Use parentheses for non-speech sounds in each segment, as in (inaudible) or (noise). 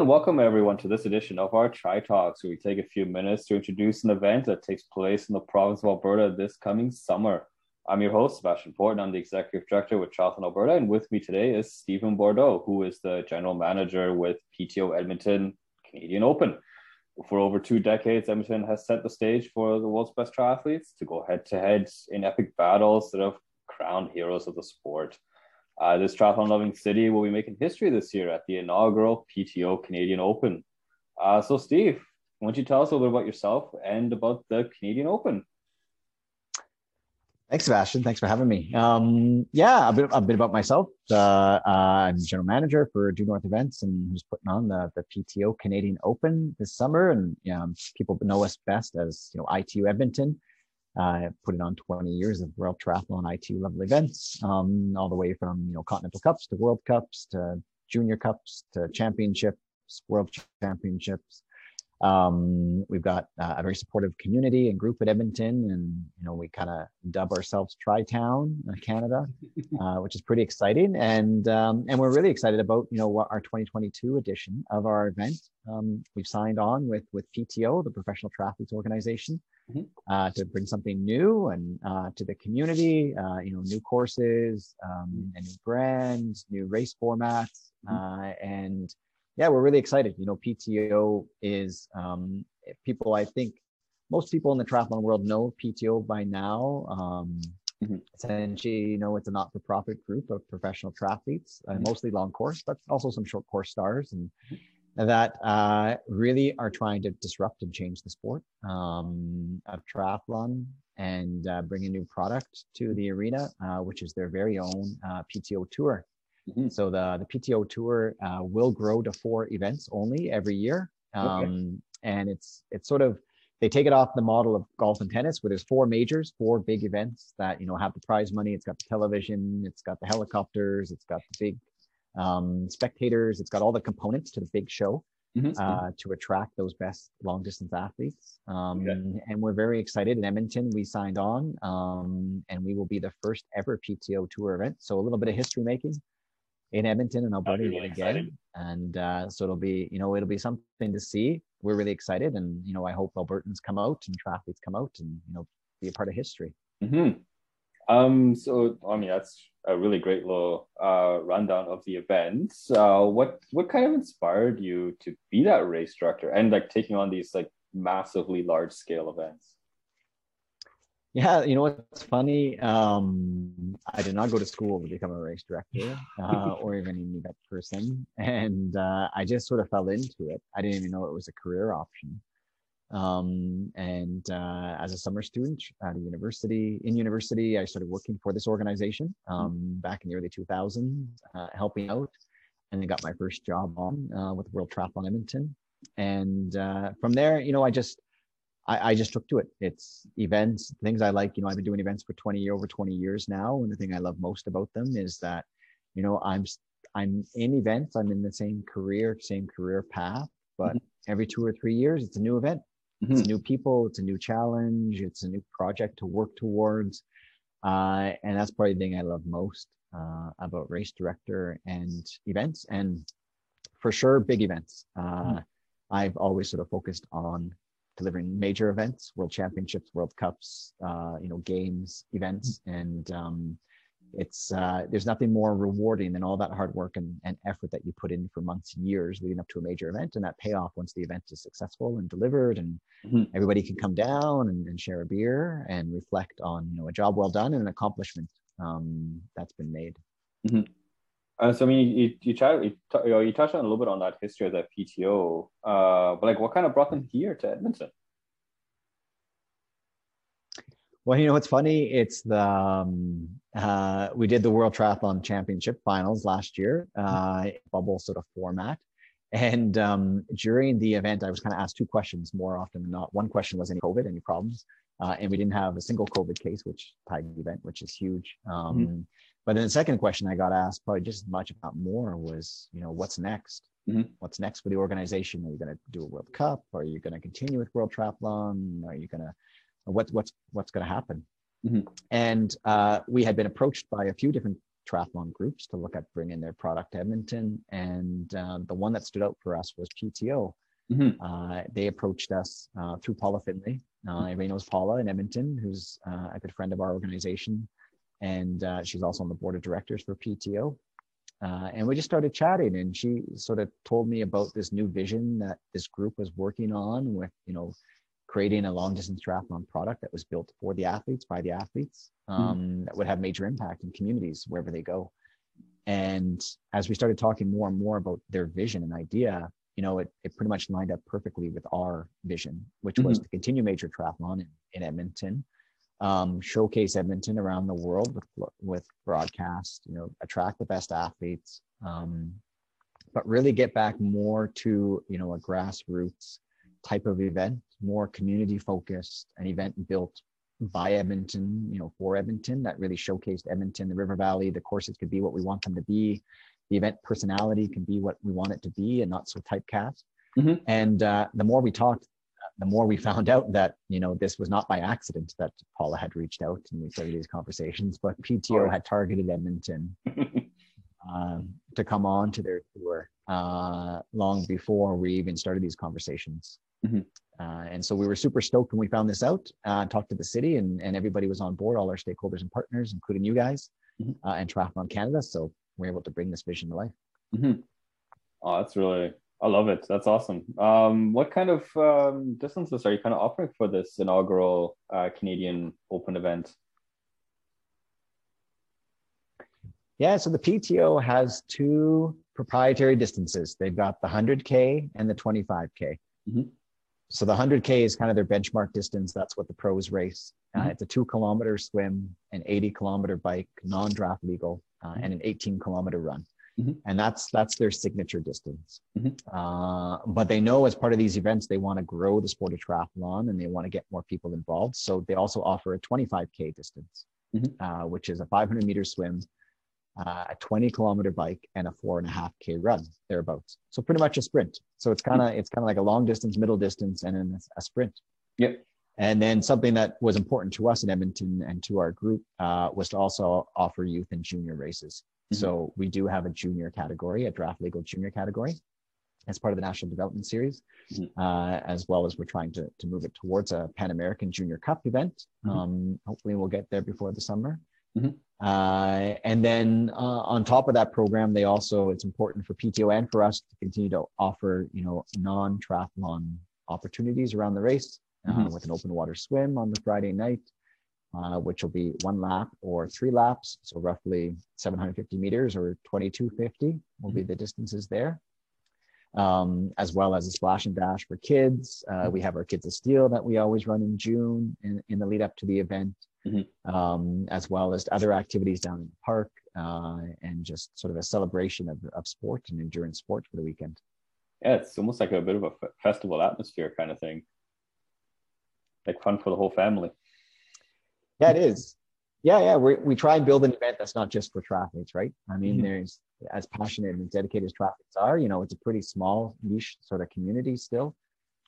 and welcome everyone to this edition of our Tri Talks, where we take a few minutes to introduce an event that takes place in the province of Alberta this coming summer. I'm your host, Sebastian Port, and I'm the executive director with Triathlon Alberta. And with me today is Stephen Bordeaux, who is the general manager with PTO Edmonton Canadian Open. For over two decades, Edmonton has set the stage for the world's best triathletes to go head to head in epic battles that have crowned heroes of the sport. Uh, this triathlon loving city will be making history this year at the inaugural PTO Canadian Open. Uh, so, Steve, why don't you tell us a little bit about yourself and about the Canadian Open? Thanks, Sebastian. Thanks for having me. Um, yeah, a bit, a bit about myself. Uh, uh, I'm general manager for Due North Events and who's putting on the, the PTO Canadian Open this summer. And you know, people know us best as you know ITU Edmonton. Uh, put it on 20 years of World Triathlon ITU level events, um, all the way from you know Continental Cups to World Cups to Junior Cups to Championships, World Championships. Um, we've got uh, a very supportive community and group at Edmonton, and you know we kind of dub ourselves Tri Town, uh, Canada, (laughs) uh, which is pretty exciting. And um, and we're really excited about you know what our 2022 edition of our event. Um, we've signed on with with PTO, the Professional Triathletes Organization, mm-hmm. uh, to bring something new and uh, to the community. Uh, you know, new courses, um, and new brands, new race formats, mm-hmm. Uh, and yeah, we're really excited. You know, PTO is um, people. I think most people in the triathlon world know PTO by now. Um, mm-hmm. Essentially, you know, it's a not-for-profit group of professional triathletes, uh, mm-hmm. mostly long course, but also some short course stars, and mm-hmm that uh, really are trying to disrupt and change the sport um, of triathlon and uh, bring a new product to the arena, uh, which is their very own uh, PTO tour. Mm-hmm. So the, the PTO tour uh, will grow to four events only every year. Um, okay. And it's it's sort of they take it off the model of golf and tennis, where there's four majors, four big events that you know have the prize money. It's got the television, it's got the helicopters, it's got the big um, spectators. It's got all the components to the big show mm-hmm. uh, to attract those best long distance athletes. Um. And we're very excited. In Edmonton, we signed on, um, and we will be the first ever PTO tour event. So a little bit of history making in Edmonton and Alberta really again. And uh, so it'll be, you know, it'll be something to see. We're really excited, and you know, I hope Albertans come out and triathletes come out and you know be a part of history. Mm-hmm. Um, so I mean that's a really great little uh, rundown of the event. Uh, what what kind of inspired you to be that race director and like taking on these like massively large scale events? Yeah, you know what's funny? Um, I did not go to school to become a race director uh, or even an event (laughs) person, and uh, I just sort of fell into it. I didn't even know it was a career option. Um, and uh, as a summer student at a university, in university, I started working for this organization um, back in the early 2000s, uh, helping out, and then got my first job on uh, with World Triathlon Edmonton. And uh, from there, you know, I just I, I, just took to it. It's events, things I like. You know, I've been doing events for 20 over 20 years now, and the thing I love most about them is that, you know, I'm I'm in events. I'm in the same career, same career path, but mm-hmm. every two or three years, it's a new event Mm-hmm. It's new people, it's a new challenge, it's a new project to work towards. Uh, and that's probably the thing I love most uh, about race director and events. And for sure, big events. Uh, mm-hmm. I've always sort of focused on delivering major events, world championships, world cups, uh, you know, games, events. And um, it's uh, there's nothing more rewarding than all that hard work and, and effort that you put in for months and years leading up to a major event and that payoff once the event is successful and delivered and mm-hmm. everybody can come down and, and, share a beer and reflect on you know a job well done and an accomplishment um, that's been made mm-hmm. Uh, so i mean you, you, try, you, you touched on a little bit on that history of that pto uh, but like what kind of brought them here to edmonton well, you know what's funny? It's the um, uh, we did the World Triathlon Championship finals last year, uh, bubble sort of format. And um, during the event, I was kind of asked two questions more often than not. One question was any COVID, any problems, uh, and we didn't have a single COVID case, which tied the event, which is huge. Um, mm-hmm. But then the second question I got asked, probably just as much, about more, was you know what's next? Mm-hmm. What's next for the organization? Are you going to do a World Cup? Are you going to continue with World Triathlon? Are you going to what, what's what's going to happen. Mm-hmm. And uh, we had been approached by a few different triathlon groups to look at bringing their product to Edmonton. And uh, the one that stood out for us was PTO. Mm-hmm. Uh, they approached us uh, through Paula Findlay. Uh, everybody knows Paula in Edmonton, who's uh, a good friend of our organization. And uh, she's also on the board of directors for PTO. and we just started chatting, and she sort of told me about this new vision that this group was working on with, you know, creating a long distance triathlon product that was built for the athletes by the athletes mm-hmm. um, mm-hmm. that would have major impact in communities wherever they go. And as we started talking more and more about their vision and idea, you know, it, it pretty much lined up perfectly with our vision, which mm-hmm. was to continue major triathlon in, in Edmonton, um, showcase Edmonton around the world with with broadcast, you know, attract the best athletes, um, but really get back more to you know a grassroots type of event more community focused, an event built by Edmonton, you know, for Edmonton that really showcased Edmonton, the River Valley. The courses could be what we want them to be. The event personality can be what we want it to be and not so typecast. Mm-hmm. And uh, the more we talked, the more we (laughs) found out that, you know, this was not by accident that Paula had reached out and we started these conversations, but PTO had targeted Edmonton (laughs) um, to come on to their tour uh, long before we even started these conversations. Mm-hmm. Uh, and so we were super stoked when we found this out, uh, talked to the city, and, and everybody was on board, all our stakeholders and partners, including you guys mm-hmm. uh, and Triathlon Canada. So we're able to bring this vision to life. Mm-hmm. Oh, that's really, I love it. That's awesome. Um, what kind of um, distances are you kind of offering for this inaugural uh, Canadian Open event? Yeah, so the PTO has two proprietary distances. They've got the 100K and the 25K. Mm-hmm. So the 100K is kind of their benchmark distance. That's what the pros race. Uh, mm-hmm. It's a two kilometer swim, an 80 kilometer bike, non draft legal, uh, mm-hmm. and an 18 kilometer run. Mm-hmm. And that's that's their signature distance. Mm-hmm. Uh, but they know as part of these events, they want to grow the sport of triathlon and they want to get more people involved. So they also offer a 25K distance, mm-hmm. uh, which is a 500 meter swim, uh, a 20 kilometer bike and a four and a half k run thereabouts so pretty much a sprint so it's kind of it's kind of like a long distance middle distance and then a sprint yep and then something that was important to us in edmonton and to our group uh, was to also offer youth and junior races mm-hmm. so we do have a junior category a draft legal junior category as part of the national development series mm-hmm. uh, as well as we're trying to, to move it towards a pan american junior cup event mm-hmm. um, hopefully we'll get there before the summer mm-hmm. Uh, and then uh, on top of that program, they also it's important for PTO and for us to continue to offer you know non triathlon opportunities around the race mm-hmm. with an open water swim on the Friday night, uh, which will be one lap or three laps, so roughly 750 meters or 2250 will be mm-hmm. the distances there. Um, as well as a splash and dash for kids. Uh, we have our Kids of Steel that we always run in June in, in the lead up to the event mm-hmm. um, as well as other activities down in the park uh, and just sort of a celebration of, of sport and endurance sport for the weekend. Yeah, it's almost like a bit of a f- festival atmosphere kind of thing. Like fun for the whole family. Yeah, it is. Yeah, yeah. We, we try and build an event that's not just for triathletes, right? I mean, mm-hmm. there's as passionate and dedicated as triathletes are, you know, it's a pretty small niche sort of community still.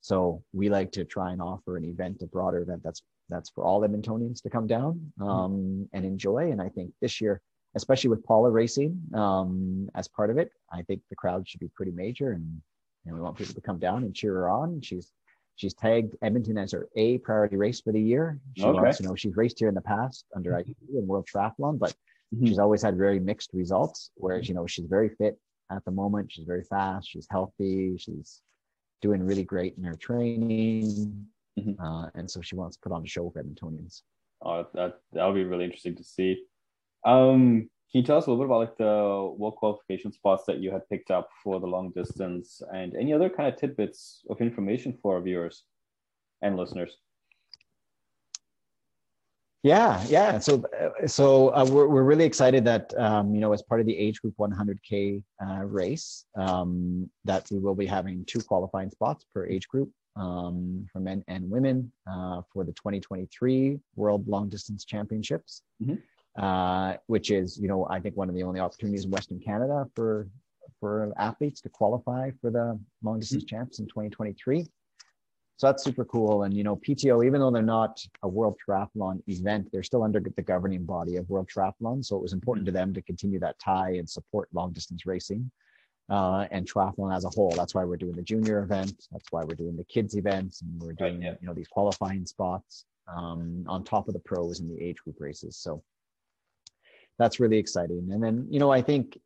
So we like to try and offer an event, a broader event that's that's for all Edmontonians to come down mm-hmm. um, mm-hmm. and enjoy. And I think this year, especially with Paula racing um, as part of it, I think the crowd should be pretty major, and, and we want people to come down and cheer her on. She's she's tagged Edmonton as her A priority race for the year. She okay. wants, you know, she's raced here in the past under mm-hmm. ITU and World Triathlon, but mm-hmm. she's always had very mixed results. Whereas you know she's very fit at the moment. She's very fast. She's healthy. She's doing really great in her training. Mm-hmm. Uh, and so she wants to put on a show for Edmontonians. Oh, that that'll be really interesting to see. Um, can you tell us a little bit about like the world qualification spots that you had picked up for the long distance and any other kind of tidbits of information for our viewers and listeners? Yeah, yeah. So, so uh, we're we're really excited that um, you know as part of the age group 100k uh, race um, that we will be having two qualifying spots per age group um, for men and women uh, for the 2023 World Long Distance Championships, mm-hmm. Uh, which is, you know, I think one of the only opportunities in Western Canada for for athletes to qualify for the long distance mm-hmm. champs in 2023. so that's super cool. And you know, PTO, even though they're not a World Triathlon event, they're still under the governing body of World Triathlon. So it was important mm-hmm. to them to continue that tie and support long distance racing uh, and triathlon as a whole. That's why we're doing the junior event. That's why we're doing the kids events, and we're doing right, yeah. you know these qualifying spots um, on top of the pros and the age group races. So that's really exciting. And then you know I think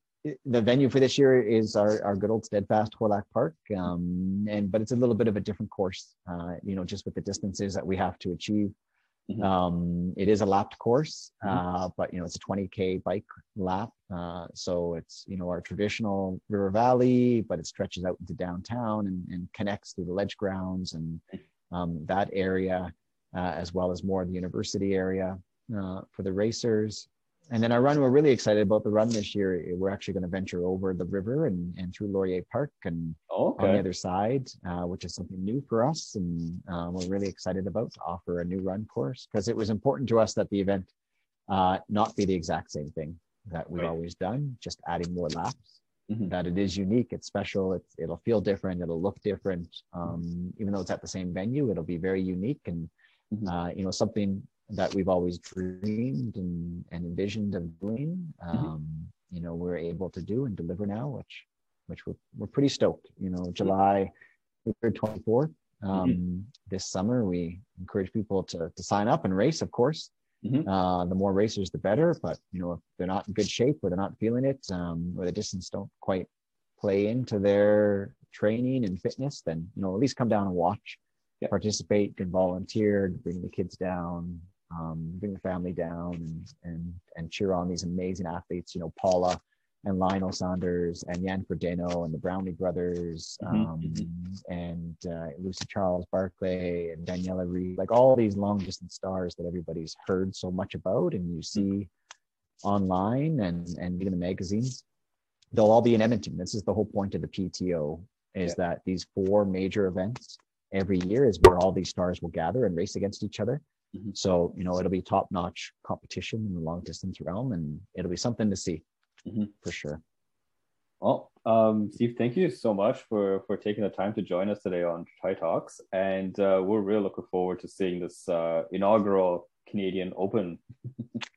the venue for this year is our, our good old steadfast Hawrelak Park um, and but it's a little bit of a different course uh, you know just with the distances that we have to achieve mm-hmm. um, it is a lapped course mm-hmm. uh, but you know it's a 20k bike lap uh, so it's you know our traditional river valley but it stretches out into downtown and, and connects to the ledge grounds and um, that area uh, as well as more of the university area uh, for the racers and then our run, we're really excited about the run this year. We're actually going to venture over the river and, and through Laurier Park and okay. on the other side, uh, which is something new for us. And uh, we're really excited about to offer a new run course because it was important to us that the event uh, not be the exact same thing that we've right. always done, just adding more laps. Mm-hmm. That it is unique, it's special, it's, it'll feel different, it'll look different. Um, even though it's at the same venue, it'll be very unique and mm-hmm. uh, you know something that we've always dreamed and, and envisioned of doing, mm-hmm. um, mm-hmm. you know, we're able to do and deliver now, which which we're, we're pretty stoked. You know, July 24th, mm-hmm. um, mm-hmm. this summer, we encourage people to, to sign up and race, of course. Mm-hmm. Uh, the more racers, the better. But you know, if they're not in good shape or they're not feeling it, um, or the distance don't quite play into their training and fitness, then you know, at least come down and watch, yeah. participate, and volunteer, bring the kids down, um, bring the family down and, and, and cheer on these amazing athletes, you know, Paula and Lionel Sanders and Jan Frodeno and the Brownlee brothers mm-hmm, um, mm-hmm. and uh, Lucy Charles Barclay and Daniela Ryf, like all these long distance stars that everybody's heard so much about and you mm-hmm. see mm-hmm. online and, and in the magazines. They'll all be in Edmonton. This is the whole point of the PTO is yeah. that these four major events every year is where all these stars will gather and race against each other. Mm-hmm. So, you know, it'll be top notch competition in the long distance realm and it'll be something to see mm-hmm. for sure. Well, um, Steve, thank you so much for, for taking the time to join us today on Tri Talks. And uh, we're really looking forward to seeing this uh, inaugural Canadian Open (laughs)